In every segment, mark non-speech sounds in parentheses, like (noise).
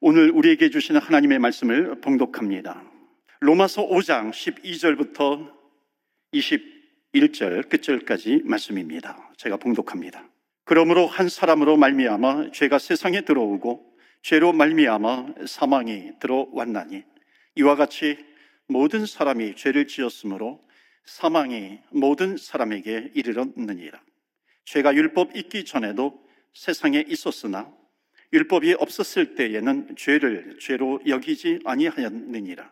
오늘 우리에게 주시는 하나님의 말씀을 봉독합니다. 로마서 5장 12절부터 21절 끝절까지 말씀입니다. 제가 봉독합니다. 그러므로 한 사람으로 말미암아 죄가 세상에 들어오고 죄로 말미암아 사망이 들어왔나니 이와 같이 모든 사람이 죄를 지었으므로 사망이 모든 사람에게 이르렀느니라. 죄가 율법 있기 전에도 세상에 있었으나 율법이 없었을 때에는 죄를 죄로 여기지 아니하였느니라.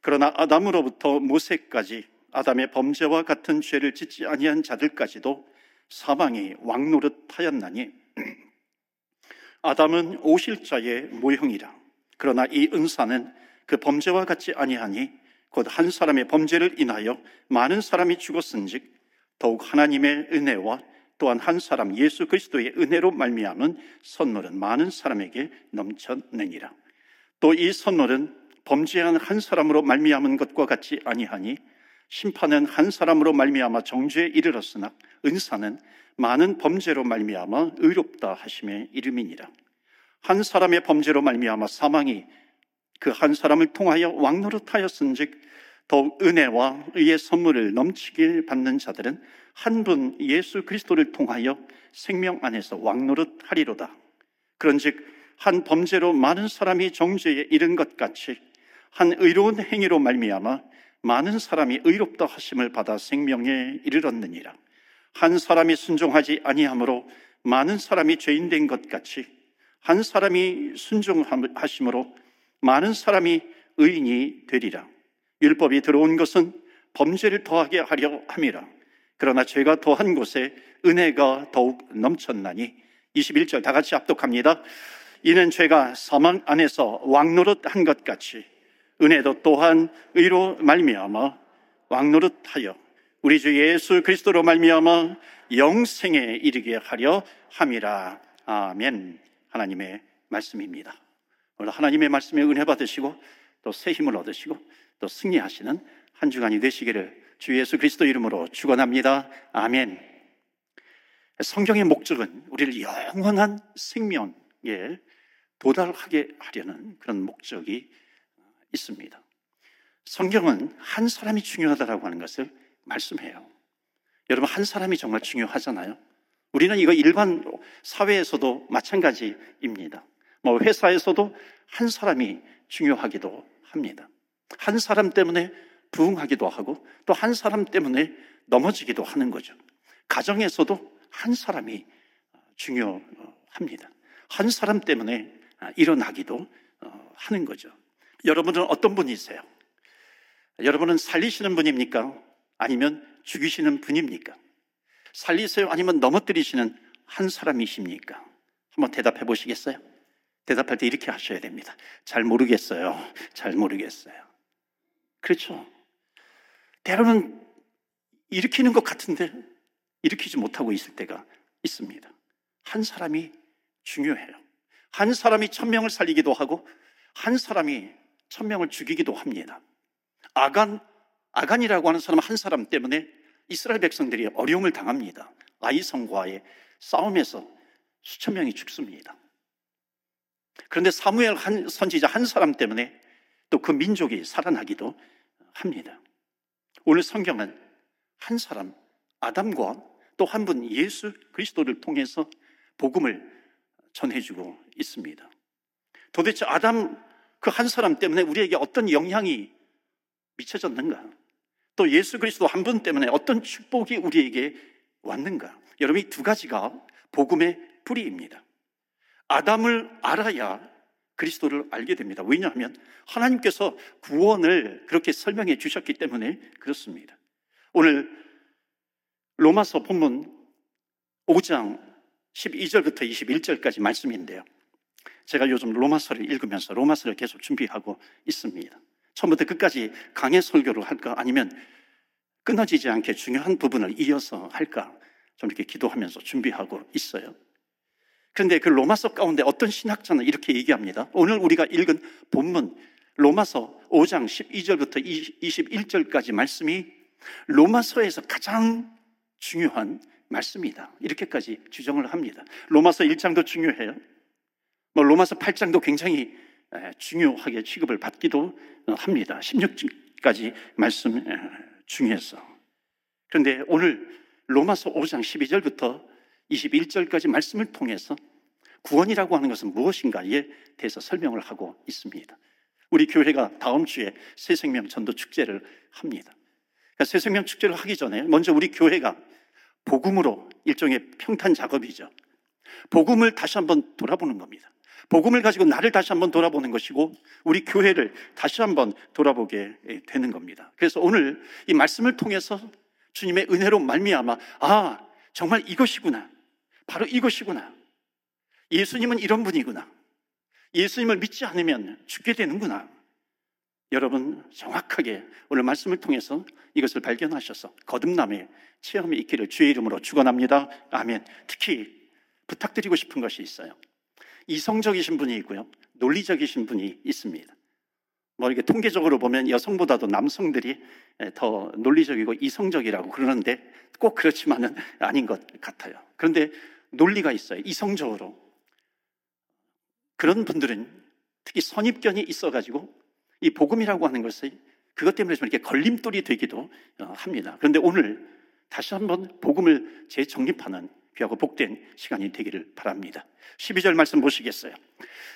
그러나 아담으로부터 모세까지 아담의 범죄와 같은 죄를 짓지 아니한 자들까지도 사망이 왕노릇하였나니 (clears throat) 아담은 오실자의 모형이라. 그러나 이 은사는 그 범죄와 같지 아니하니 곧 한 사람의 범죄를 인하여 많은 사람이 죽었은즉 더욱 하나님의 은혜와 또한 한 사람 예수 그리스도의 은혜로 말미암은 선물은 많은 사람에게 넘쳤느니라. 또 이 선물은 범죄한 한 사람으로 말미암은 것과 같지 아니하니 심판은 한 사람으로 말미암아 정죄에 이르렀으나 은사는 많은 범죄로 말미암아 의롭다 하심의 이름이니라. 한 사람의 범죄로 말미암아 사망이 그 한 사람을 통하여 왕노릇하였은즉 더욱 은혜와 의의 선물을 넘치게 받는 자들은 한 분 예수 그리스도를 통하여 생명 안에서 왕노릇 하리로다. 그런즉 한 범죄로 많은 사람이 정죄에 이른 것 같이 한 의로운 행위로 말미암아 많은 사람이 의롭다 하심을 받아 생명에 이르렀느니라. 한 사람이 순종하지 아니하므로 많은 사람이 죄인 된 것 같이 한 사람이 순종하심으로 많은 사람이 의인이 되리라. 율법이 들어온 것은 범죄를 더하게 하려 함이라. 그러나 죄가 더한 곳에 은혜가 더욱 넘쳤나니 21절 다 같이 압독합니다. 이는 죄가 사망 안에서 왕노릇한 것 같이 은혜도 또한 의로 말미암아 왕노릇하여 우리 주 예수 그리스도로 말미암아 영생에 이르게 하려 함이라. 아멘. 하나님의 말씀입니다. 오늘 하나님의 말씀에 은혜 받으시고 또 새 힘을 얻으시고 또 승리하시는 한 주간이 되시기를 주 예수 그리스도 이름으로 축원합니다. 아멘. 성경의 목적은 우리를 영원한 생명에 도달하게 하려는 그런 목적이 있습니다. 성경은 한 사람이 중요하다라고 하는 것을 말씀해요. 여러분, 한 사람이 정말 중요하잖아요. 우리는 이거 일반 사회에서도 마찬가지입니다. 뭐 회사에서도 한 사람이 중요하기도 합니다. 한 사람 때문에 부흥하기도 하고 또 한 사람 때문에 넘어지기도 하는 거죠. 가정에서도 한 사람이 중요합니다. 한 사람 때문에 일어나기도 하는 거죠. 여러분은 어떤 분이세요? 여러분은 살리시는 분입니까? 아니면 죽이시는 분입니까? 살리세요? 아니면 넘어뜨리시는 한 사람이십니까? 한번 대답해 보시겠어요? 대답할 때 이렇게 하셔야 됩니다. 잘 모르겠어요. 잘 모르겠어요. 그렇죠. 때로는 일으키는 것 같은데 일으키지 못하고 있을 때가 있습니다. 한 사람이 중요해요. 한 사람이 천명을 살리기도 하고 한 사람이 천명을 죽이기도 합니다. 아간, 아간이라고 하는 사람 한 사람 때문에 이스라엘 백성들이 어려움을 당합니다. 아이성과의 싸움에서 수천 명이 죽습니다. 그런데 사무엘 한 선지자 한 사람 때문에 또 그 민족이 살아나기도 합니다. 오늘 성경은 한 사람 아담과 또 한 분 예수 그리스도를 통해서 복음을 전해주고 있습니다. 도대체 아담 그 한 사람 때문에 우리에게 어떤 영향이 미쳐졌는가? 또 예수 그리스도 한 분 때문에 어떤 축복이 우리에게 왔는가? 여러분 이 두 가지가 복음의 뿌리입니다. 아담을 알아야 그리스도를 알게 됩니다. 왜냐하면 하나님께서 구원을 그렇게 설명해 주셨기 때문에 그렇습니다. 오늘 로마서 본문 5장 12절부터 21절까지 말씀인데요. 제가 요즘 로마서를 읽으면서 로마서를 계속 준비하고 있습니다. 처음부터 끝까지 강의 설교를 할까 아니면 끊어지지 않게 중요한 부분을 이어서 할까 좀 이렇게 기도하면서 준비하고 있어요. 그런데 그 로마서 가운데 어떤 신학자는 이렇게 얘기합니다. 오늘 우리가 읽은 본문 로마서 5장 12절부터 21절까지 말씀이 로마서에서 가장 중요한 말씀이다. 이렇게까지 주장을 합니다. 로마서 1장도 중요해요. 뭐 로마서 8장도 굉장히 중요하게 취급을 받기도 합니다. 16까지 말씀 중에서. 그런데 오늘 로마서 5장 12절부터 21절까지 말씀을 통해서 구원이라고 하는 것은 무엇인가에 대해서 설명을 하고 있습니다. 우리 교회가 다음 주에 새 생명 전도 축제를 합니다. 그러니까 새 생명 축제를 하기 전에 먼저 우리 교회가 복음으로 일종의 평탄 작업이죠. 복음을 다시 한번 돌아보는 겁니다. 복음을 가지고 나를 다시 한번 돌아보는 것이고 우리 교회를 다시 한번 돌아보게 되는 겁니다. 그래서 오늘 이 말씀을 통해서 주님의 은혜로 말미암아 아 정말 이것이구나. 바로 이것이구나. 예수님은 이런 분이구나. 예수님을 믿지 않으면 죽게 되는구나. 여러분 정확하게 오늘 말씀을 통해서 이것을 발견하셔서 거듭남의 체험이 있기를 주의 이름으로 축원합니다. 아멘. 특히 부탁드리고 싶은 것이 있어요. 이성적이신 분이 있고요. 논리적이신 분이 있습니다. 뭐 이렇게 통계적으로 보면 여성보다도 남성들이 더 논리적이고 이성적이라고 그러는데 꼭 그렇지만은 (laughs) 아닌 것 같아요. 그런데 논리가 있어요. 이성적으로. 그런 분들은 특히 선입견이 있어가지고 이 복음이라고 하는 것이 그것 때문에 좀 이렇게 걸림돌이 되기도 어, 합니다. 그런데 오늘 다시 한번 복음을 재정립하는 귀하고 복된 시간이 되기를 바랍니다. 12절 말씀 보시겠어요?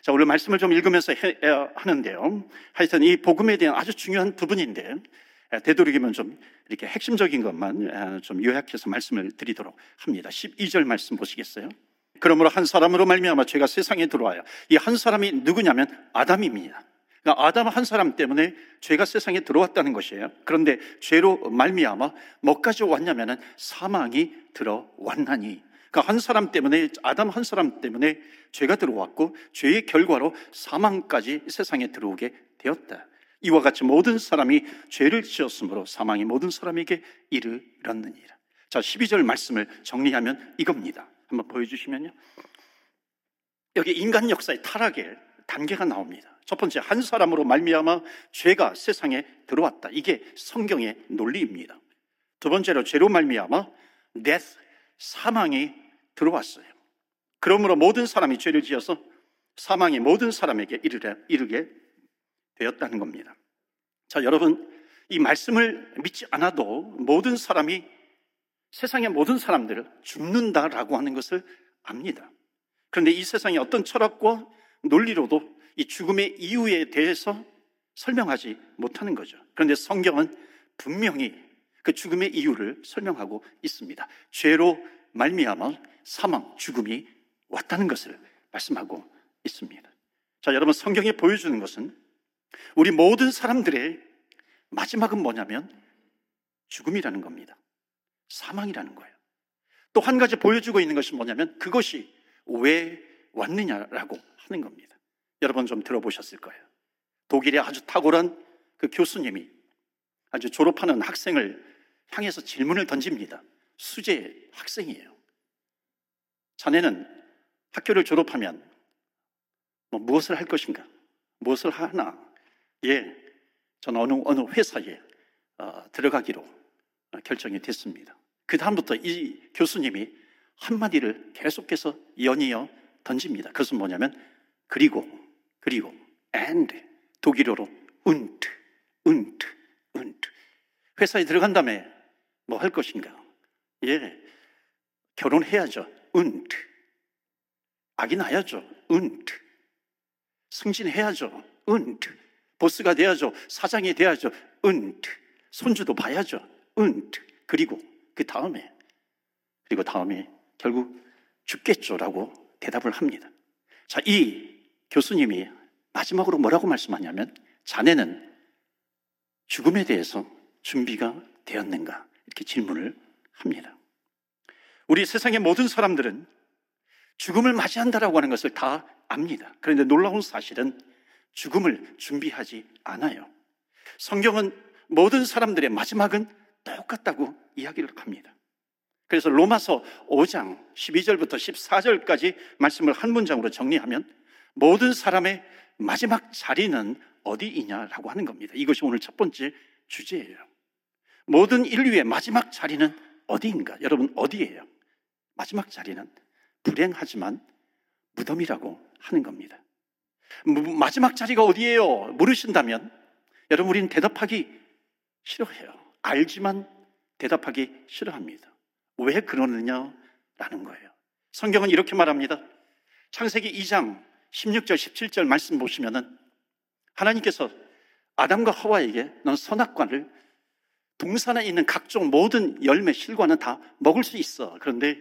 자, 오늘 말씀을 좀 읽으면서 해, 하는데요. 하여튼 이 복음에 대한 아주 중요한 부분인데, 되도록이면 좀 이렇게 핵심적인 것만 좀 요약해서 말씀을 드리도록 합니다. 12절 말씀 보시겠어요? 그러므로 한 사람으로 말미암아 죄가 세상에 들어와요. 이 한 사람이 누구냐면 아담입니다. 그러니까 아담 한 사람 때문에 죄가 세상에 들어왔다는 것이에요. 그런데 죄로 말미암아 뭐까지 왔냐면은 사망이 들어왔나니. 그러니까 한 사람 때문에 아담 한 사람 때문에 죄가 들어왔고 죄의 결과로 사망까지 세상에 들어오게 되었다. 이와 같이 모든 사람이 죄를 지었으므로 사망이 모든 사람에게 이르렀느니라. 자, 12절 말씀을 정리하면 이겁니다. 한번 보여주시면요. 여기 인간 역사의 타락의 단계가 나옵니다. 첫 번째 한 사람으로 말미암아 죄가 세상에 들어왔다. 이게 성경의 논리입니다. 두 번째로 죄로 말미암아 death 사망이 들어왔어요. 그러므로 모든 사람이 죄를 지어서 사망이 모든 사람에게 이르게, 되었다는 겁니다. 자, 여러분, 이 말씀을 믿지 않아도 모든 사람이 세상의 모든 사람들을 죽는다라고 하는 것을 압니다. 그런데 이 세상에 어떤 철학과 논리로도 이 죽음의 이유에 대해서 설명하지 못하는 거죠. 그런데 성경은 분명히 그 죽음의 이유를 설명하고 있습니다. 죄로 말미암아 사망, 죽음이 왔다는 것을 말씀하고 있습니다. 자, 여러분 성경이 보여주는 것은 우리 모든 사람들의 마지막은 뭐냐면 죽음이라는 겁니다. 사망이라는 거예요. 또 한 가지 보여주고 있는 것이 뭐냐면 그것이 왜 왔느냐라고 하는 겁니다. 여러분 좀 들어보셨을 거예요. 독일의 아주 탁월한 그 교수님이 아주 졸업하는 학생을 향해서 질문을 던집니다. 수제 학생이에요. 자네는 학교를 졸업하면 뭐 무엇을 할 것인가? 무엇을 하나? 예, 저는 어느, 어느 회사에 어, 들어가기로 결정이 됐습니다. 그 다음부터 이 교수님이 한마디를 계속해서 연이어 던집니다. 그것은 뭐냐면, 그리고, 그리고, and, 독일어로, und, und, und. 회사에 들어간 다음에 뭐 할 것인가? 예, 결혼해야죠. und. 아기 낳아야죠. und. 승진해야죠. und. 보스가 돼야죠. 사장이 돼야죠. und. 손주도 봐야죠. und. 그리고 그 다음에 그리고 다음에 결국 죽겠죠라고 대답을 합니다. 자, 이 교수님이 마지막으로 뭐라고 말씀하냐면 자네는 죽음에 대해서 준비가 되었는가? 이렇게 질문을 합니다. 우리 세상의 모든 사람들은 죽음을 맞이한다라고 하는 것을 다 압니다. 그런데 놀라운 사실은 죽음을 준비하지 않아요. 성경은 모든 사람들의 마지막은 똑같다고 이야기를 합니다. 그래서 로마서 5장 12절부터 14절까지 말씀을 한 문장으로 정리하면 모든 사람의 마지막 자리는 어디이냐라고 하는 겁니다. 이것이 오늘 첫 번째 주제예요. 모든 인류의 마지막 자리는 어디인가? 여러분, 어디예요? 마지막 자리는 불행하지만 무덤이라고 하는 겁니다. 마지막 자리가 어디예요? 물으신다면 여러분 우리는 대답하기 싫어해요. 알지만 대답하기 싫어합니다. 왜 그러느냐라는 거예요. 성경은 이렇게 말합니다. 창세기 2장 16절 17절 말씀 보시면은 하나님께서 아담과 하와에게 넌 선악과를 동산에 있는 각종 모든 열매 실과는 다 먹을 수 있어. 그런데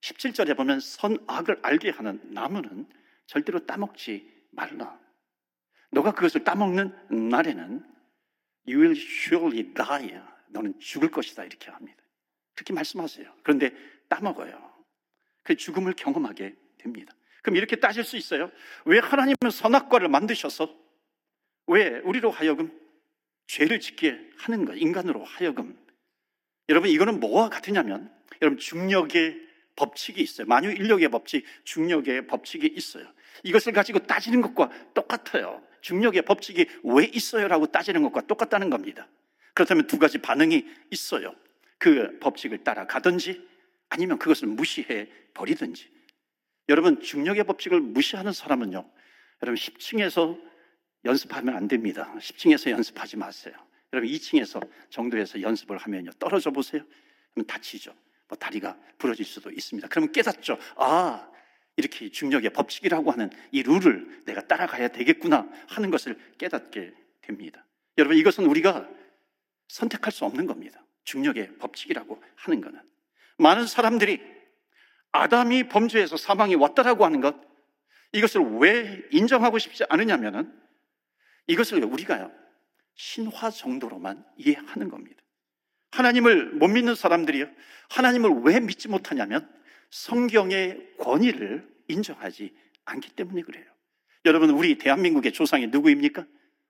17절에 보면 선악을 알게 하는 나무는 절대로 따먹지 말라. 너가 그것을 따먹는 날에는 you will surely die. 너는 죽을 것이다. 이렇게 합니다. 그렇게 말씀하세요. 그런데 따먹어요. 그 죽음을 경험하게 됩니다. 그럼 이렇게 따질 수 있어요. 왜 하나님은 선악과를 만드셔서 왜 우리로 하여금 죄를 짓게 하는 것, 인간으로 하여금. 여러분, 이거는 뭐와 같으냐면, 여러분, 중력의 법칙이 있어요. 만유 인력의 법칙, 중력의 법칙이 있어요. 이것을 가지고 따지는 것과 똑같아요. 중력의 법칙이 왜 있어요? 라고 따지는 것과 똑같다는 겁니다. 그렇다면 두 가지 반응이 있어요. 그 법칙을 따라가든지 아니면 그것을 무시해 버리든지. 여러분, 중력의 법칙을 무시하는 사람은요, 여러분, 10층에서 연습하면 안 됩니다. 10층에서 연습하지 마세요. 여러분, 2층에서 정도에서 연습을 하면요, 떨어져 보세요. 그럼 다치죠. 뭐 다리가 부러질 수도 있습니다. 그러면 깨닫죠. 아, 이렇게 중력의 법칙이라고 하는 이 룰을 내가 따라가야 되겠구나 하는 것을 깨닫게 됩니다. 여러분, 이것은 우리가 선택할 수 없는 겁니다. 중력의 법칙이라고 하는 것은. 많은 사람들이 아담이 범죄해서 사망이 왔다라고 하는 것, 이것을 왜 인정하고 싶지 않으냐면은 이것을 우리가요, 신화 정도로만 이해하는 겁니다. 하나님을 못 믿는 사람들이요, 하나님을 왜 믿지 못하냐면 성경의 권위를 인정하지 않기 때문에 그래요. 여러분, 우리 대한민국의 조상이 누구입니까?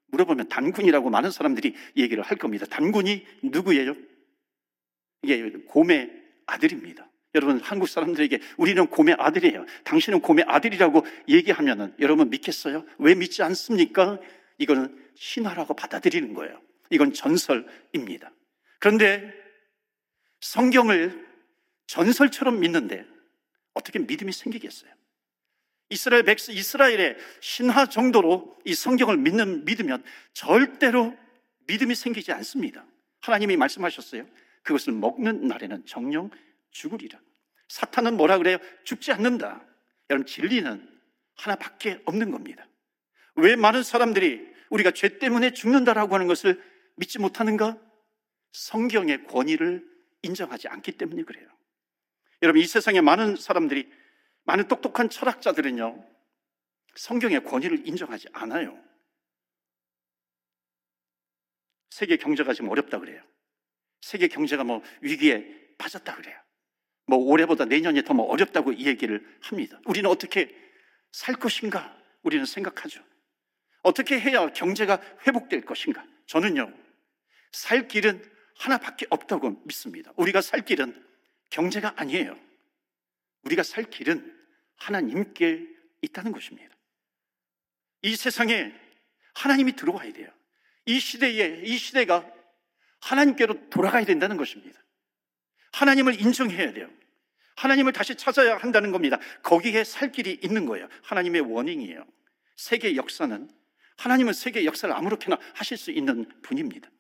물어보면 단군이라고 많은 사람들이 얘기를 할 겁니다. 단군이 누구예요? 이게 곰의 아들입니다. 여러분, 한국 사람들에게 우리는 곰의 아들이에요. 당신은 곰의 아들이라고 얘기하면은 여러분 믿겠어요? 왜 믿지 않습니까? 이거는 신화라고 받아들이는 거예요. 이건 전설입니다. 그런데 성경을 전설처럼 믿는데 어떻게 믿음이 생기겠어요? 이스라엘 백스 이스라엘의 신화 정도로 이 성경을 믿는 믿으면 절대로 믿음이 생기지 않습니다. 하나님이 말씀하셨어요. 그것을 먹는 날에는 정령 죽으리라. 사탄은 뭐라 그래요? 죽지 않는다. 여러분 진리는 하나밖에 없는 겁니다. 왜 많은 사람들이 우리가 죄 때문에 죽는다라고 하는 것을 믿지 못하는가? 성경의 권위를 인정하지 않기 때문에 그래요. 여러분 이 세상에 많은 사람들이 많은 똑똑한 철학자들은요, 성경의 권위를 인정하지 않아요. 세계 경제가 지금 어렵다 그래요. 세계 경제가 뭐 위기에 빠졌다 그래요. 뭐 올해보다 내년이 더 뭐 어렵다고 이 얘기를 합니다. 우리는 어떻게 살 것인가? 우리는 생각하죠. 어떻게 해야 경제가 회복될 것인가? 저는요, 살 길은 하나밖에 없다고 믿습니다. 우리가 살 길은 경제가 아니에요. 우리가 살 길은 하나님께 있다는 것입니다. 이 세상에 하나님이 들어와야 돼요. 이 시대에, 이 시대가 하나님께로 돌아가야 된다는 것입니다. 하나님을 인정해야 돼요. 하나님을 다시 찾아야 한다는 겁니다. 거기에 살 길이 있는 거예요. 하나님의 원인이에요. 세계 역사는 하나님은 세계 역사를 아무렇게나 하실 수 있는 분입니다.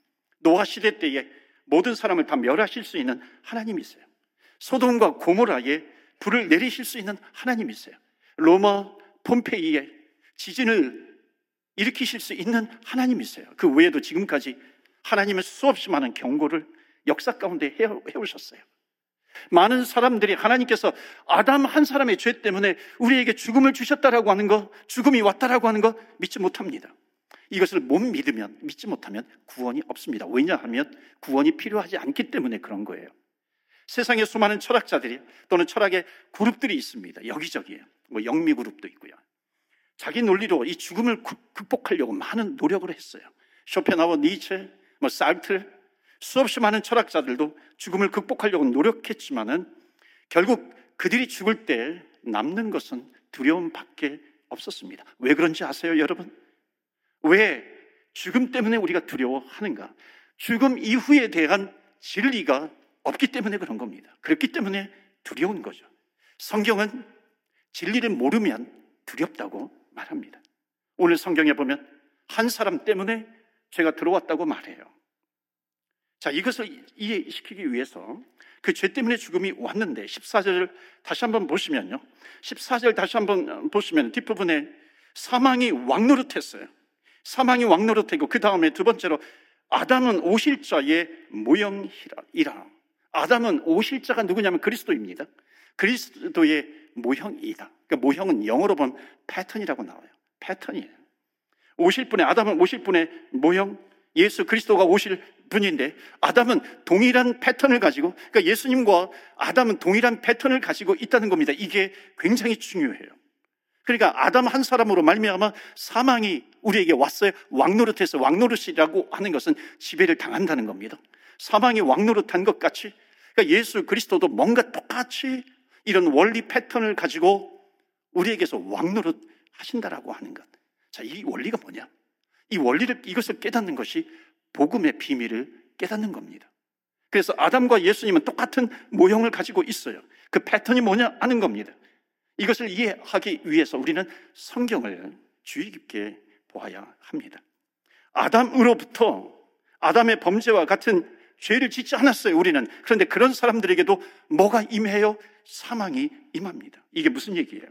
노아 시대 때에 모든 사람을 다 멸하실 수 있는 하나님이세요. 소돔과 고모라에 불을 내리실 수 있는 하나님이세요. 로마 폼페이에 지진을 일으키실 수 있는 하나님이세요. 그 외에도 지금까지 하나님은 수없이 많은 경고를 역사 가운데 해오셨어요. 많은 사람들이 하나님께서 아담 한 사람의 죄 때문에 우리에게 죽음을 주셨다라고 하는 것, 죽음이 왔다라고 하는 것 믿지 못합니다. 이것을 못 믿으면, 믿지 못하면 구원이 없습니다. 왜냐하면 구원이 필요하지 않기 때문에 그런 거예요. 세상에 수많은 철학자들이 또는 철학의 그룹들이 있습니다. 여기저기에. 뭐 영미 그룹도 있고요. 자기 논리로 이 죽음을 극복하려고 많은 노력을 했어요. 쇼펜하워, 니체, 뭐 살트, 수없이 많은 철학자들도 죽음을 극복하려고 노력했지만은 결국 그들이 죽을 때 남는 것은 두려움밖에 없었습니다. 왜 그런지 아세요, 여러분? 왜 죽음 때문에 우리가 두려워하는가? 죽음 이후에 대한 진리가 없기 때문에 그런 겁니다. 그렇기 때문에 두려운 거죠. 성경은 진리를 모르면 두렵다고 말합니다. 오늘 성경에 보면 한 사람 때문에 죄가 들어왔다고 말해요. 자, 이것을 이해시키기 위해서 그 죄 때문에 죽음이 왔는데 14절을 다시 한번 보시면요. 14절 다시 한번 보시면 뒷부분에 사망이 왕노릇했어요. 사망이 왕노릇했고 그 다음에 두 번째로 아담은 오실자의 모형이라. 아담은 오실자가 누구냐면 그리스도입니다. 그리스도의 모형이다. 그러니까 모형은 영어로 보면 패턴이라고 나와요. 패턴이에요. 오실 분의 아담은 오실 분의 모형 예수 그리스도가 오실 분인데 아담은 동일한 패턴을 가지고 그러니까 예수님과 아담은 동일한 패턴을 가지고 있다는 겁니다. 이게 굉장히 중요해요. 그러니까 아담 한 사람으로 말미암아 사망이 우리에게 왔어요. 왕노릇해서 왕노릇이라고 하는 것은 지배를 당한다는 겁니다. 사망이 왕노릇한 것 같이 그러니까 예수 그리스도도 뭔가 똑같이 이런 원리 패턴을 가지고 우리에게서 왕노릇 하신다라고 하는 것. 자, 이 원리가 뭐냐? 이 원리를 이것을 깨닫는 것이 복음의 비밀을 깨닫는 겁니다. 그래서 아담과 예수님은 똑같은 모형을 가지고 있어요. 그 패턴이 뭐냐 하는 겁니다. 이것을 이해하기 위해서 우리는 성경을 주의 깊게 보아야 합니다. 아담으로부터 아담의 범죄와 같은 죄를 짓지 않았어요, 우리는. 그런데 그런 사람들에게도 뭐가 임해요? 사망이 임합니다. 이게 무슨 얘기예요?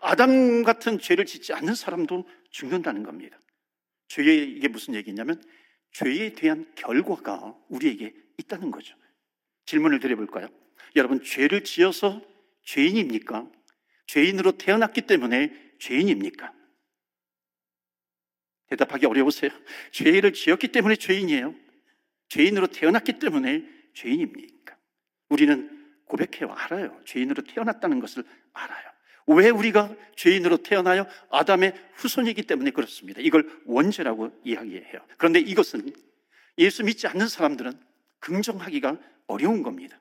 아담 같은 죄를 짓지 않는 사람도 죽는다는 겁니다. 죄의 이게 무슨 얘기냐면 죄에 대한 결과가 우리에게 있다는 거죠. 질문을 드려볼까요? 여러분, 죄를 지어서 죄인입니까? 죄인으로 태어났기 때문에 죄인입니까? 대답하기 어려우세요? 죄를 지었기 때문에 죄인이에요? 죄인으로 태어났기 때문에 죄인입니까? 우리는 고백해요. 알아요. 죄인으로 태어났다는 것을 알아요. 왜 우리가 죄인으로 태어나요? 아담의 후손이기 때문에 그렇습니다. 이걸 원죄라고 이야기해요. 그런데 이것은 예수 믿지 않는 사람들은 긍정하기가 어려운 겁니다.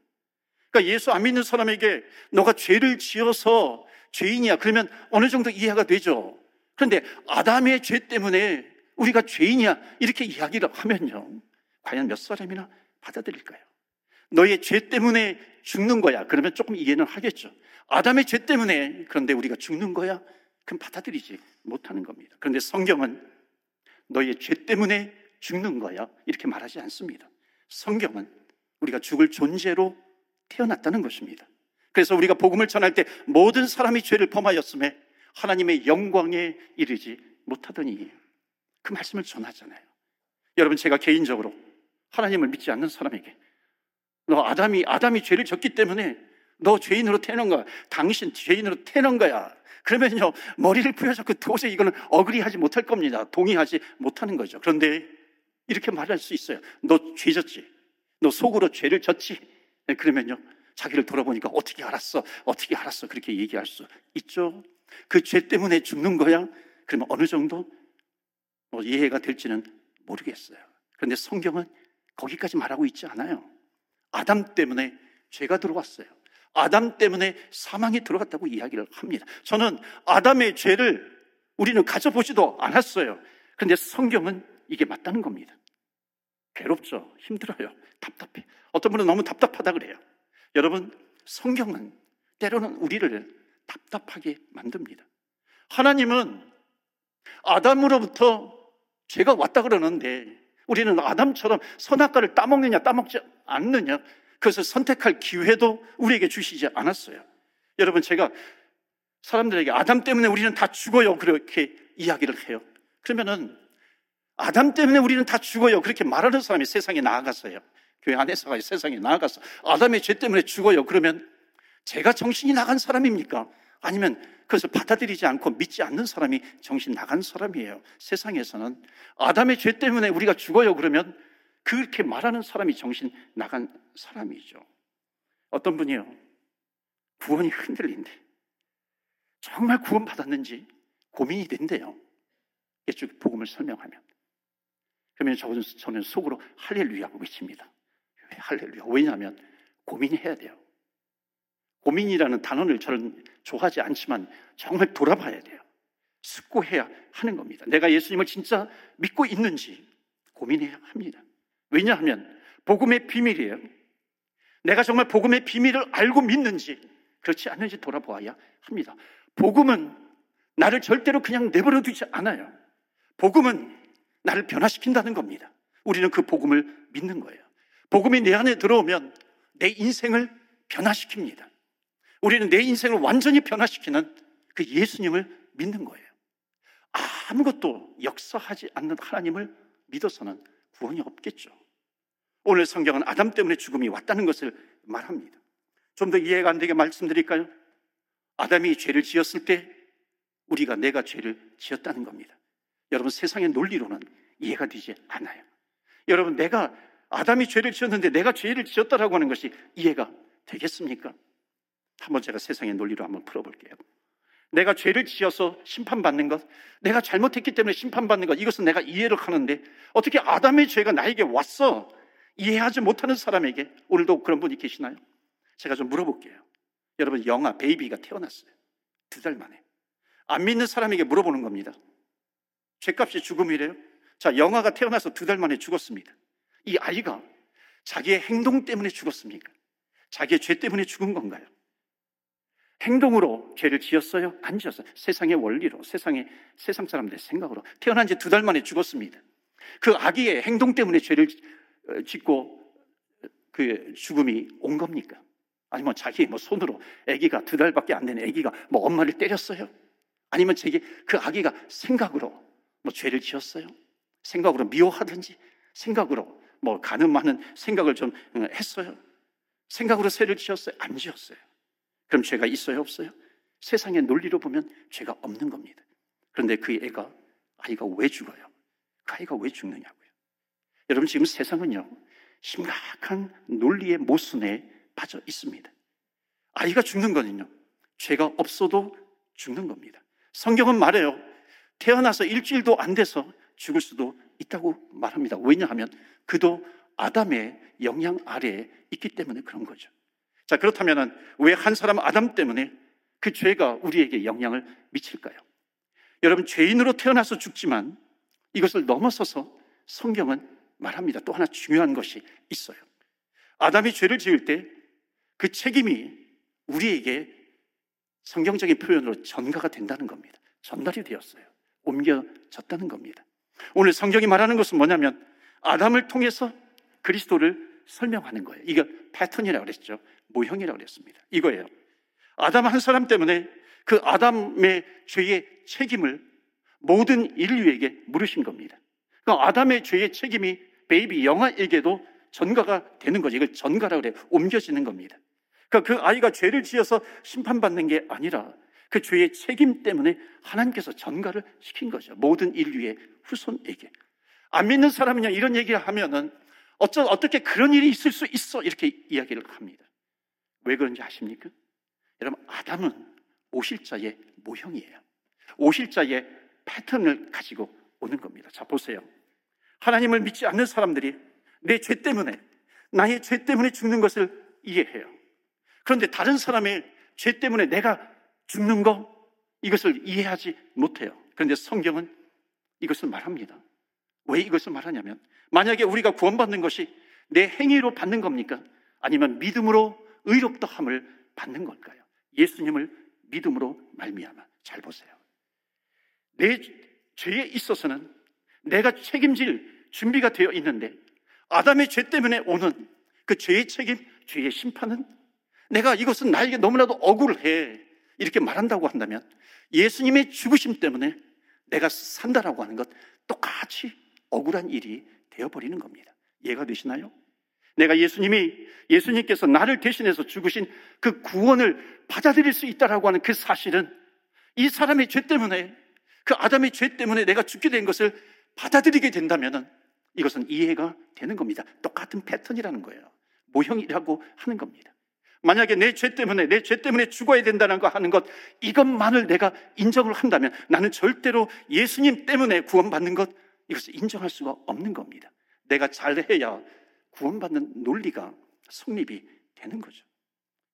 그러니까 예수 안 믿는 사람에게 너가 죄를 지어서 죄인이야. 그러면 어느 정도 이해가 되죠. 그런데 아담의 죄 때문에 우리가 죄인이야. 이렇게 이야기를 하면요. 과연 몇 사람이나 받아들일까요? 너의 죄 때문에 죽는 거야. 그러면 조금 이해는 하겠죠. 아담의 죄 때문에 그런데 우리가 죽는 거야? 그럼 받아들이지 못하는 겁니다. 그런데 성경은 너의 죄 때문에 죽는 거야. 이렇게 말하지 않습니다. 성경은 우리가 죽을 존재로 태어났다는 것입니다. 그래서 우리가 복음을 전할 때 모든 사람이 죄를 범하였음에 하나님의 영광에 이르지 못하더니 그 말씀을 전하잖아요. 여러분 제가 개인적으로 하나님을 믿지 않는 사람에게 너 아담이 아담이 죄를 졌기 때문에 너 죄인으로 태어난 거야. 당신 죄인으로 태어난 거야. 그러면요 머리를 부여잡고 도저히 이거는 어그리하지 못할 겁니다. 동의하지 못하는 거죠. 그런데 이렇게 말할 수 있어요. 너 죄졌지. 너 속으로 죄를 졌지. 네, 그러면요 자기를 돌아보니까 어떻게 알았어? 어떻게 알았어? 그렇게 얘기할 수 있죠. 그 죄 때문에 죽는 거야? 그러면 어느 정도 뭐 이해가 될지는 모르겠어요. 그런데 성경은 거기까지 말하고 있지 않아요. 아담 때문에 죄가 들어왔어요. 아담 때문에 사망이 들어갔다고 이야기를 합니다. 저는 아담의 죄를 우리는 가져보지도 않았어요. 그런데 성경은 이게 맞다는 겁니다. 괴롭죠. 힘들어요. 답답해. 어떤 분은 너무 답답하다 그래요. 여러분, 성경은 때로는 우리를 답답하게 만듭니다. 하나님은 아담으로부터 죄가 왔다 그러는데 우리는 아담처럼 선악과를 따먹느냐 따먹지 않느냐 그것을 선택할 기회도 우리에게 주시지 않았어요. 여러분 제가 사람들에게 아담 때문에 우리는 다 죽어요 그렇게 이야기를 해요. 그러면은 아담 때문에 우리는 다 죽어요 그렇게 말하는 사람이 세상에 나아갔어요. 교회 안에서가 세상에 나아가서 아담의 죄 때문에 죽어요. 그러면 제가 정신이 나간 사람입니까? 아니면 그것을 받아들이지 않고 믿지 않는 사람이 정신 나간 사람이에요. 세상에서는 아담의 죄 때문에 우리가 죽어요. 그러면 그렇게 말하는 사람이 정신 나간 사람이죠. 어떤 분이요. 구원이 흔들린대. 정말 구원받았는지 고민이 된대요. 예수 복음을 설명하면. 그러면 저는, 속으로 할렐루야고 외칩니다. 왜 할렐루야? 왜냐하면 고민해야 돼요. 고민이라는 단어를 저는 좋아하지 않지만 정말 돌아봐야 돼요. 숙고해야 하는 겁니다. 내가 예수님을 진짜 믿고 있는지 고민해야 합니다. 왜냐하면 복음의 비밀이에요. 내가 정말 복음의 비밀을 알고 믿는지 그렇지 않는지 돌아보아야 합니다. 복음은 나를 절대로 그냥 내버려 두지 않아요. 복음은 나를 변화시킨다는 겁니다. 우리는 그 복음을 믿는 거예요. 복음이 내 안에 들어오면 내 인생을 변화시킵니다. 우리는 내 인생을 완전히 변화시키는 그 예수님을 믿는 거예요. 아무것도 역사하지 않는 하나님을 믿어서는 구원이 없겠죠. 오늘 성경은 아담 때문에 죽음이 왔다는 것을 말합니다. 좀 더 이해가 안 되게 말씀드릴까요? 아담이 죄를 지었을 때 우리가 내가 죄를 지었다는 겁니다. 여러분 세상의 논리로는 이해가 되지 않아요. 여러분 내가 아담이 죄를 지었는데 내가 죄를 지었다라고 하는 것이 이해가 되겠습니까? 한번 제가 세상의 논리로 한번 풀어볼게요. 내가 죄를 지어서 심판받는 것, 내가 잘못했기 때문에 심판받는 것, 이것은 내가 이해를 하는데 어떻게 아담의 죄가 나에게 왔어? 이해하지 못하는 사람에게 오늘도 그런 분이 계시나요? 제가 좀 물어볼게요. 여러분, 영아, 베이비가 태어났어요. 두 달 만에. 안 믿는 사람에게 물어보는 겁니다. 죄값이 죽음이래요? 자, 영아가 태어나서 두 달 만에 죽었습니다. 이 아이가 자기의 행동 때문에 죽었습니까? 자기의 죄 때문에 죽은 건가요? 행동으로 죄를 지었어요? 안 지었어요. 세상의 원리로, 세상의, 세상 사람들의 생각으로. 태어난 지 두 달 만에 죽었습니다. 그 아기의 행동 때문에 죄를 어, 짓고 그 죽음이 온 겁니까? 아니면 자기 뭐 손으로 아기가 두 달밖에 안 된 아기가 뭐 엄마를 때렸어요? 아니면 자기 그 아기가 생각으로 뭐 죄를 지었어요? 생각으로 미워하든지 생각으로 뭐 가늠하는 생각을 좀 어, 했어요? 생각으로 죄를 지었어요? 안 지었어요? 그럼 죄가 있어요? 없어요? 세상의 논리로 보면 죄가 없는 겁니다. 그런데 그 애가, 아이가 왜 죽어요? 그 아이가 왜 죽느냐고요. 여러분, 지금 세상은요, 심각한 논리의 모순에 빠져 있습니다. 아이가 죽는 거는요, 죄가 없어도 죽는 겁니다. 성경은 말해요. 태어나서 일주일도 안 돼서 죽을 수도 있다고 말합니다. 왜냐하면 그도 아담의 영향 아래에 있기 때문에 그런 거죠. 자, 그렇다면 왜 한 사람 아담 때문에 그 죄가 우리에게 영향을 미칠까요? 여러분, 죄인으로 태어나서 죽지만 이것을 넘어서서 성경은 말합니다. 또 하나 중요한 것이 있어요. 아담이 죄를 지을 때 그 책임이 우리에게 성경적인 표현으로 전가가 된다는 겁니다. 전달이 되었어요. 옮겨졌다는 겁니다. 오늘 성경이 말하는 것은 뭐냐면 아담을 통해서 그리스도를 설명하는 거예요. 이거 패턴이라고 그랬죠. 모형이라고 그랬습니다. 이거예요. 아담 한 사람 때문에 그 아담의 죄의 책임을 모든 인류에게 물으신 겁니다. 그 아담의 죄의 책임이 baby 영아에게도 전가가 되는 거죠. 이걸 전가라고 그래요. 옮겨지는 겁니다. 그러니까 그 아이가 죄를 지어서 심판받는 게 아니라 그 죄의 책임 때문에 하나님께서 전가를 시킨 거죠. 모든 인류의 후손에게. 안 믿는 사람이냐 이런 얘기를 하면은 어쩌, 어떻게 그런 일이 있을 수 있어? 이렇게 이야기를 합니다. 왜 그런지 아십니까? 여러분, 아담은 오실자의 모형이에요. 오실자의 패턴을 가지고 오는 겁니다. 자, 보세요. 하나님을 믿지 않는 사람들이 내 죄 때문에, 나의 죄 때문에 죽는 것을 이해해요. 그런데 다른 사람의 죄 때문에 내가 죽는 거, 이것을 이해하지 못해요. 그런데 성경은 이것을 말합니다. 왜 이것을 말하냐면, 만약에 우리가 구원받는 것이 내 행위로 받는 겁니까? 아니면 믿음으로 의롭다 함을 받는 걸까요? 예수님을 믿음으로 말미암아 잘 보세요. 내 죄에 있어서는 내가 책임질 준비가 되어 있는데 아담의 죄 때문에 오는 그 죄의 책임, 죄의 심판은 내가 이것은 나에게 너무나도 억울해 이렇게 말한다고 한다면 예수님의 죽으심 때문에 내가 산다라고 하는 것 똑같이 억울한 일이 되어버리는 겁니다. 이해가 되시나요? 내가 예수님이 예수님께서 나를 대신해서 죽으신 그 구원을 받아들일 수 있다라고 하는 그 사실은 이 사람의 죄 때문에 그 아담의 죄 때문에 내가 죽게 된 것을 받아들이게 된다면 이것은 이해가 되는 겁니다. 똑같은 패턴이라는 거예요. 모형이라고 하는 겁니다. 만약에 내 죄 때문에 내 죄 때문에 죽어야 된다는 거 하는 것 이것만을 내가 인정을 한다면 나는 절대로 예수님 때문에 구원받는 것 이것을 인정할 수가 없는 겁니다. 내가 잘해야 구원받는 논리가 성립이 되는 거죠.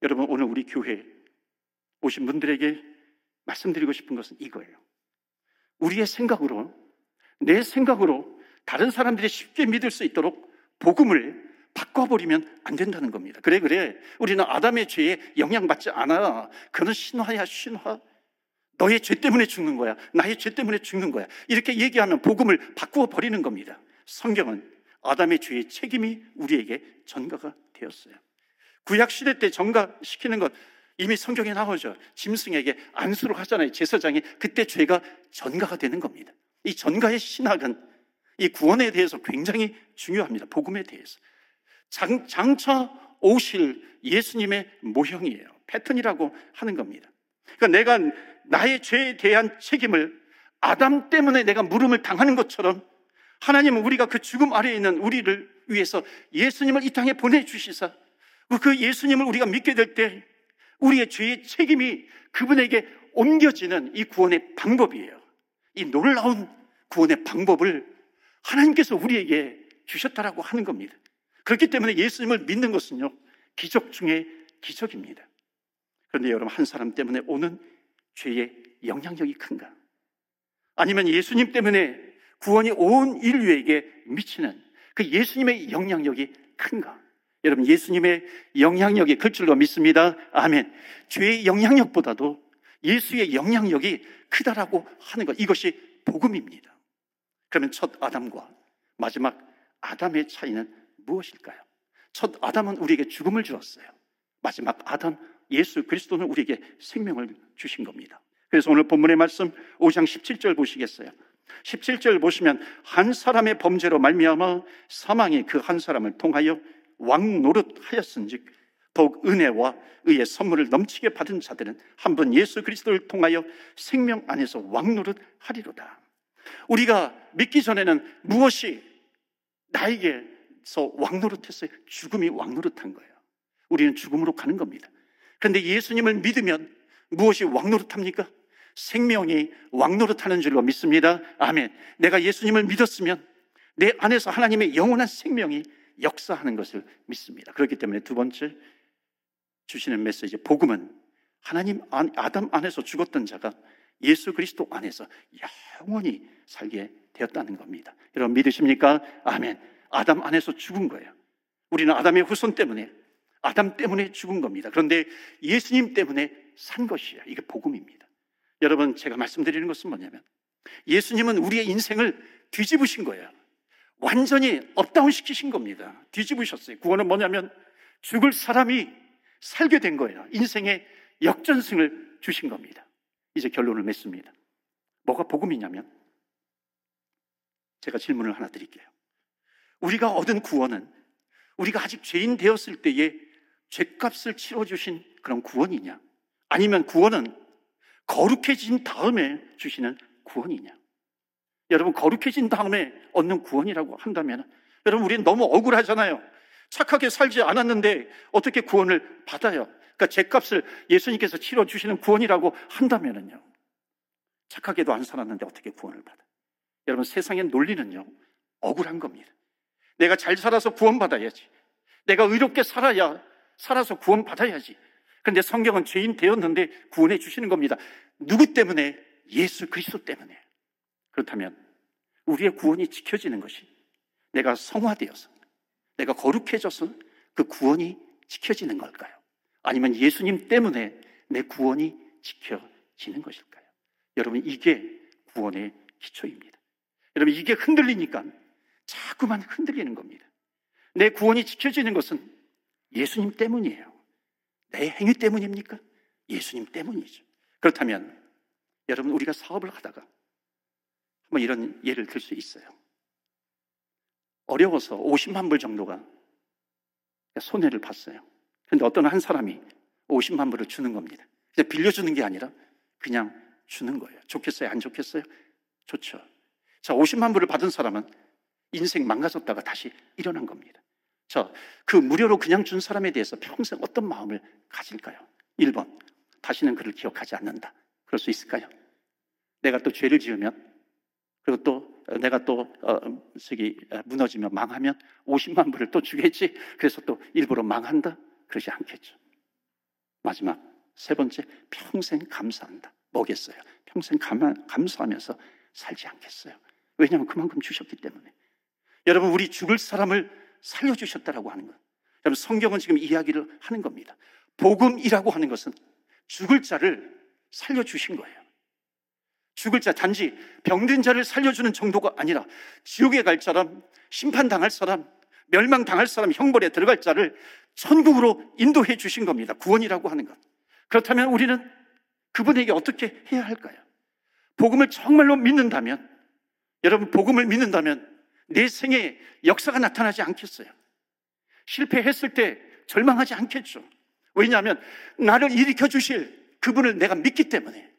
여러분, 오늘 우리 교회 오신 분들에게 말씀드리고 싶은 것은 이거예요. 우리의 생각으로, 내 생각으로 다른 사람들이 쉽게 믿을 수 있도록 복음을 바꿔버리면 안 된다는 겁니다. 그래, 그래. 우리는 아담의 죄에 영향받지 않아. 그는 신화야, 신화. 너의 죄 때문에 죽는 거야. 나의 죄 때문에 죽는 거야. 이렇게 얘기하면 복음을 바꾸어 버리는 겁니다. 성경은 아담의 죄의 책임이 우리에게 전가가 되었어요. 구약 시대 때 전가시키는 것 이미 성경에 나오죠. 짐승에게 안수를 하잖아요. 제사장이 그때 죄가 전가가 되는 겁니다. 이 전가의 신학은 이 구원에 대해서 굉장히 중요합니다. 복음에 대해서. 장, 장차 오실 예수님의 모형이에요. 패턴이라고 하는 겁니다. 그러니까 내가 나의 죄에 대한 책임을 아담 때문에 내가 물음을 당하는 것처럼 하나님은 우리가 그 죽음 아래에 있는 우리를 위해서 예수님을 이 땅에 보내주시사 그 예수님을 우리가 믿게 될 때 우리의 죄의 책임이 그분에게 옮겨지는 이 구원의 방법이에요. 이 놀라운 구원의 방법을 하나님께서 우리에게 주셨다라고 하는 겁니다. 그렇기 때문에 예수님을 믿는 것은요, 기적 중에 기적입니다. 그런데 여러분, 한 사람 때문에 오는 죄의 영향력이 큰가? 아니면 예수님 때문에 구원이 온 인류에게 미치는 그 예수님의 영향력이 큰가? 여러분, 예수님의 영향력이 클 줄로 믿습니다. 아멘. 죄의 영향력보다도 예수의 영향력이 크다라고 하는 것. 이것이 복음입니다. 그러면 첫 아담과 마지막 아담의 차이는 무엇일까요? 첫 아담은 우리에게 죽음을 주었어요. 마지막 아담, 예수 그리스도는 우리에게 생명을 주신 겁니다. 그래서 오늘 본문의 말씀 5장 17절 보시겠어요? 17절 보시면 한 사람의 범죄로 말미암아 사망이 그 한 사람을 통하여 왕 노릇하였은즉 더욱 은혜와 의의 선물을 넘치게 받은 자들은 한 번 예수 그리스도를 통하여 생명 안에서 왕 노릇하리로다. 우리가 믿기 전에는 무엇이 나에게서 왕 노릇했어요? 죽음이 왕 노릇한 거예요. 우리는 죽음으로 가는 겁니다. 그런데 예수님을 믿으면 무엇이 왕 노릇합니까? 생명이 왕 노릇하는 줄로 믿습니다. 아멘. 내가 예수님을 믿었으면 내 안에서 하나님의 영원한 생명이 역사하는 것을 믿습니다. 그렇기 때문에 두 번째 주시는 메시지 복음은 하나님 안, 아담 안에서 죽었던 자가 예수 그리스도 안에서 영원히 살게 되었다는 겁니다. 여러분 믿으십니까? 아멘. 아담 안에서 죽은 거예요. 우리는 아담의 후손 때문에 아담 때문에 죽은 겁니다. 그런데 예수님 때문에 산 것이에요. 이게 복음입니다. 여러분 제가 말씀드리는 것은 뭐냐면 예수님은 우리의 인생을 뒤집으신 거예요. 완전히 up down 시키신 겁니다. 뒤집으셨어요. 구원은 뭐냐면 죽을 사람이 살게 된 거예요. 인생의 역전승을 주신 겁니다. 이제 결론을 맺습니다. 뭐가 복음이냐면 제가 질문을 하나 드릴게요. 우리가 얻은 구원은 우리가 아직 죄인 되었을 때에 죄값을 치러주신 그런 구원이냐? 아니면 구원은 거룩해진 다음에 주시는 구원이냐? 여러분 거룩해진 다음에 얻는 구원이라고 한다면 여러분 우리는 너무 억울하잖아요. 착하게 살지 않았는데 어떻게 구원을 받아요? 그러니까 죄값을 예수님께서 치러 주시는 구원이라고 한다면은요. 착하게도 안 살았는데 어떻게 구원을 받아? 여러분 세상의 논리는요. 억울한 겁니다. 내가 잘 살아서 구원받아야지. 내가 의롭게 살아야 살아서 구원받아야지. 그런데 성경은 죄인 되었는데 구원해 주시는 겁니다. 누구 때문에? 예수 그리스도 때문에. 그렇다면 우리의 구원이 지켜지는 것이 내가 성화되어서 내가 거룩해져서 그 구원이 지켜지는 걸까요? 아니면 예수님 때문에 내 구원이 지켜지는 것일까요? 여러분, 이게 구원의 기초입니다. 여러분, 이게 흔들리니까 자꾸만 흔들리는 겁니다. 내 구원이 지켜지는 것은 예수님 때문이에요. 내 행위 때문입니까? 예수님 때문이죠. 그렇다면 여러분, 우리가 사업을 하다가 뭐 이런 예를 들 수 있어요. 어려워서 50만 불 정도가 손해를 봤어요. 그런데 어떤 한 사람이 50만 불을 주는 겁니다. 빌려주는 게 아니라 그냥 주는 거예요. 좋겠어요? 안 좋겠어요? 좋죠. 자, 50만 불을 받은 사람은 인생 망가졌다가 다시 일어난 겁니다. 자, 그 무료로 그냥 준 사람에 대해서 평생 어떤 마음을 가질까요? 1번, 다시는 그를 기억하지 않는다. 그럴 수 있을까요? 내가 또 죄를 지으면 그리고 또 내가 또 어, 저기 무너지면 망하면 50만 불을 또 주겠지. 그래서 또 일부러 망한다. 그러지 않겠죠. 마지막 세 번째 평생 감사한다. 뭐겠어요? 평생 감, 감사하면서 살지 않겠어요. 왜냐하면 그만큼 주셨기 때문에. 여러분 우리 죽을 사람을 살려주셨다라고 하는 것. 여러분 성경은 지금 이야기를 하는 겁니다. 복음이라고 하는 것은 죽을 자를 살려주신 거예요. 죽을 자 단지 병든 자를 살려주는 정도가 아니라 지옥에 갈 사람, 심판당할 사람, 멸망당할 사람, 형벌에 들어갈 자를 천국으로 인도해 주신 겁니다. 구원이라고 하는 것. 그렇다면 우리는 그분에게 어떻게 해야 할까요? 복음을 정말로 믿는다면, 여러분, 복음을 믿는다면 내 생에 역사가 나타나지 않겠어요? 실패했을 때 절망하지 않겠죠. 왜냐하면 나를 일으켜 주실 그분을 내가 믿기 때문에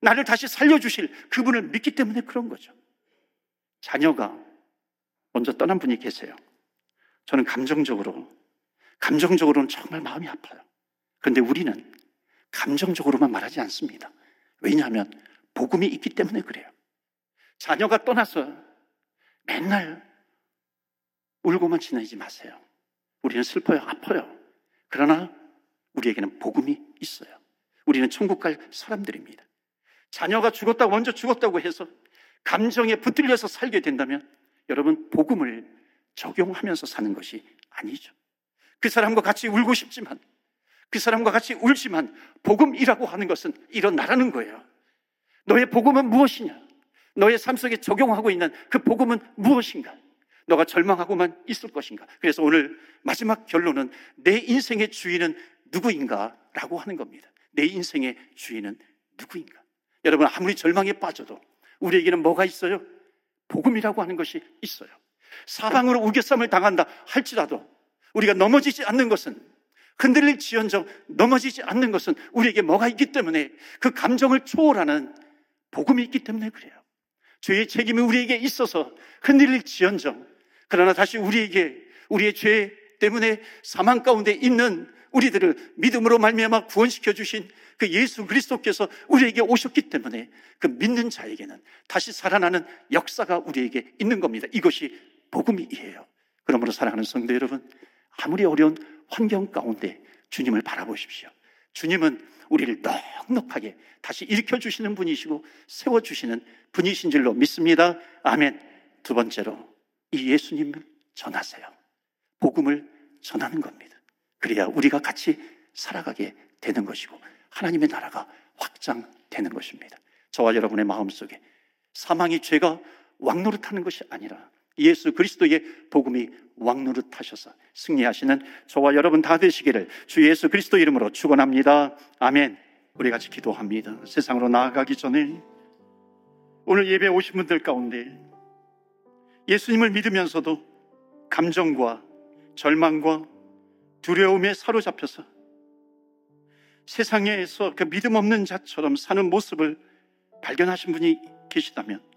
나를 다시 살려주실 그분을 믿기 때문에 그런 거죠. 자녀가 먼저 떠난 분이 계세요. 저는 감정적으로, 감정적으로는 정말 마음이 아파요. 그런데 우리는 감정적으로만 말하지 않습니다. 왜냐하면 복음이 있기 때문에 그래요. 자녀가 떠나서 맨날 울고만 지내지 마세요. 우리는 슬퍼요, 아파요. 그러나 우리에게는 복음이 있어요. 우리는 천국 갈 사람들입니다. 자녀가 죽었다고 먼저 죽었다고 해서 감정에 붙들려서 살게 된다면 여러분 복음을 적용하면서 사는 것이 아니죠. 그 사람과 같이 울고 싶지만 그 사람과 같이 울지만 복음이라고 하는 것은 일어나라는 거예요. 너의 복음은 무엇이냐? 너의 삶 속에 적용하고 있는 그 복음은 무엇인가? 너가 절망하고만 있을 것인가? 그래서 오늘 마지막 결론은 내 인생의 주인은 누구인가? 라고 하는 겁니다. 내 인생의 주인은 누구인가? 여러분, 아무리 절망에 빠져도 우리에게는 뭐가 있어요? 복음이라고 하는 것이 있어요. 사방으로 우겨쌈을 당한다 할지라도 우리가 넘어지지 않는 것은 흔들릴 지연정 넘어지지 않는 것은 우리에게 뭐가 있기 때문에 그 감정을 초월하는 복음이 있기 때문에 그래요. 죄의 책임이 우리에게 있어서 흔들릴 지연정 그러나 다시 우리에게 우리의 죄 때문에 사망 가운데 있는 우리들을 믿음으로 말미암아 구원시켜 주신 그 예수 그리스도께서 우리에게 오셨기 때문에 그 믿는 자에게는 다시 살아나는 역사가 우리에게 있는 겁니다. 이것이 복음이에요. 그러므로 사랑하는 성도 여러분, 아무리 어려운 환경 가운데 주님을 바라보십시오. 주님은 우리를 넉넉하게 다시 일으켜 주시는 분이시고 세워 주시는 분이신 줄로 믿습니다. 아멘. 두 번째로 이 예수님을 전하세요. 복음을 전하는 겁니다. 그래야 우리가 같이 살아가게 되는 것이고 하나님의 나라가 확장되는 것입니다. 저와 여러분의 마음속에 사망이 죄가 왕노릇하는 것이 아니라 예수 그리스도의 복음이 왕노릇 하셔서 승리하시는 저와 여러분 다 되시기를 주 예수 그리스도 이름으로 축원합니다. 아멘. 우리 같이 기도합니다. 세상으로 나아가기 전에 오늘 예배 오신 분들 가운데 예수님을 믿으면서도 감정과 절망과 두려움에 사로잡혀서 세상에서 그 믿음 없는 자처럼 사는 모습을 발견하신 분이 계시다면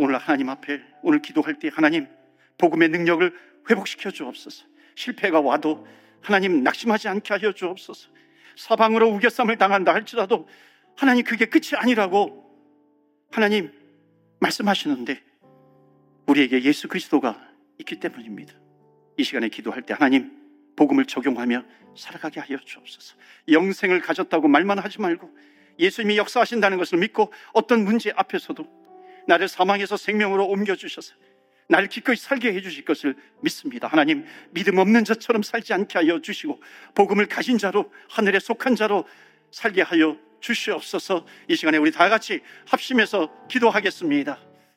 오늘 하나님 앞에 오늘 기도할 때 하나님 복음의 능력을 회복시켜 주옵소서. 실패가 와도 하나님 낙심하지 않게 하여 주옵소서. 사방으로 우겨쌈을 당한다 할지라도 하나님 그게 끝이 아니라고 하나님 말씀하시는데 우리에게 예수 그리스도가 있기 때문입니다. 이 시간에 기도할 때 하나님 복음을 적용하며 살아가게 하여 주옵소서. 영생을 가졌다고 말만 하지 말고 예수님이 역사하신다는 것을 믿고 어떤 문제 앞에서도 나를 사망에서 생명으로 옮겨 주셔서 나를 기꺼이 살게 해 주실 것을 믿습니다. 하나님, 믿음 없는 자처럼 살지 않게 하여 주시고 복음을 가진 자로 하늘에 속한 자로 살게 하여 주시옵소서. 이 시간에 우리 다 같이 합심해서 기도하겠습니다.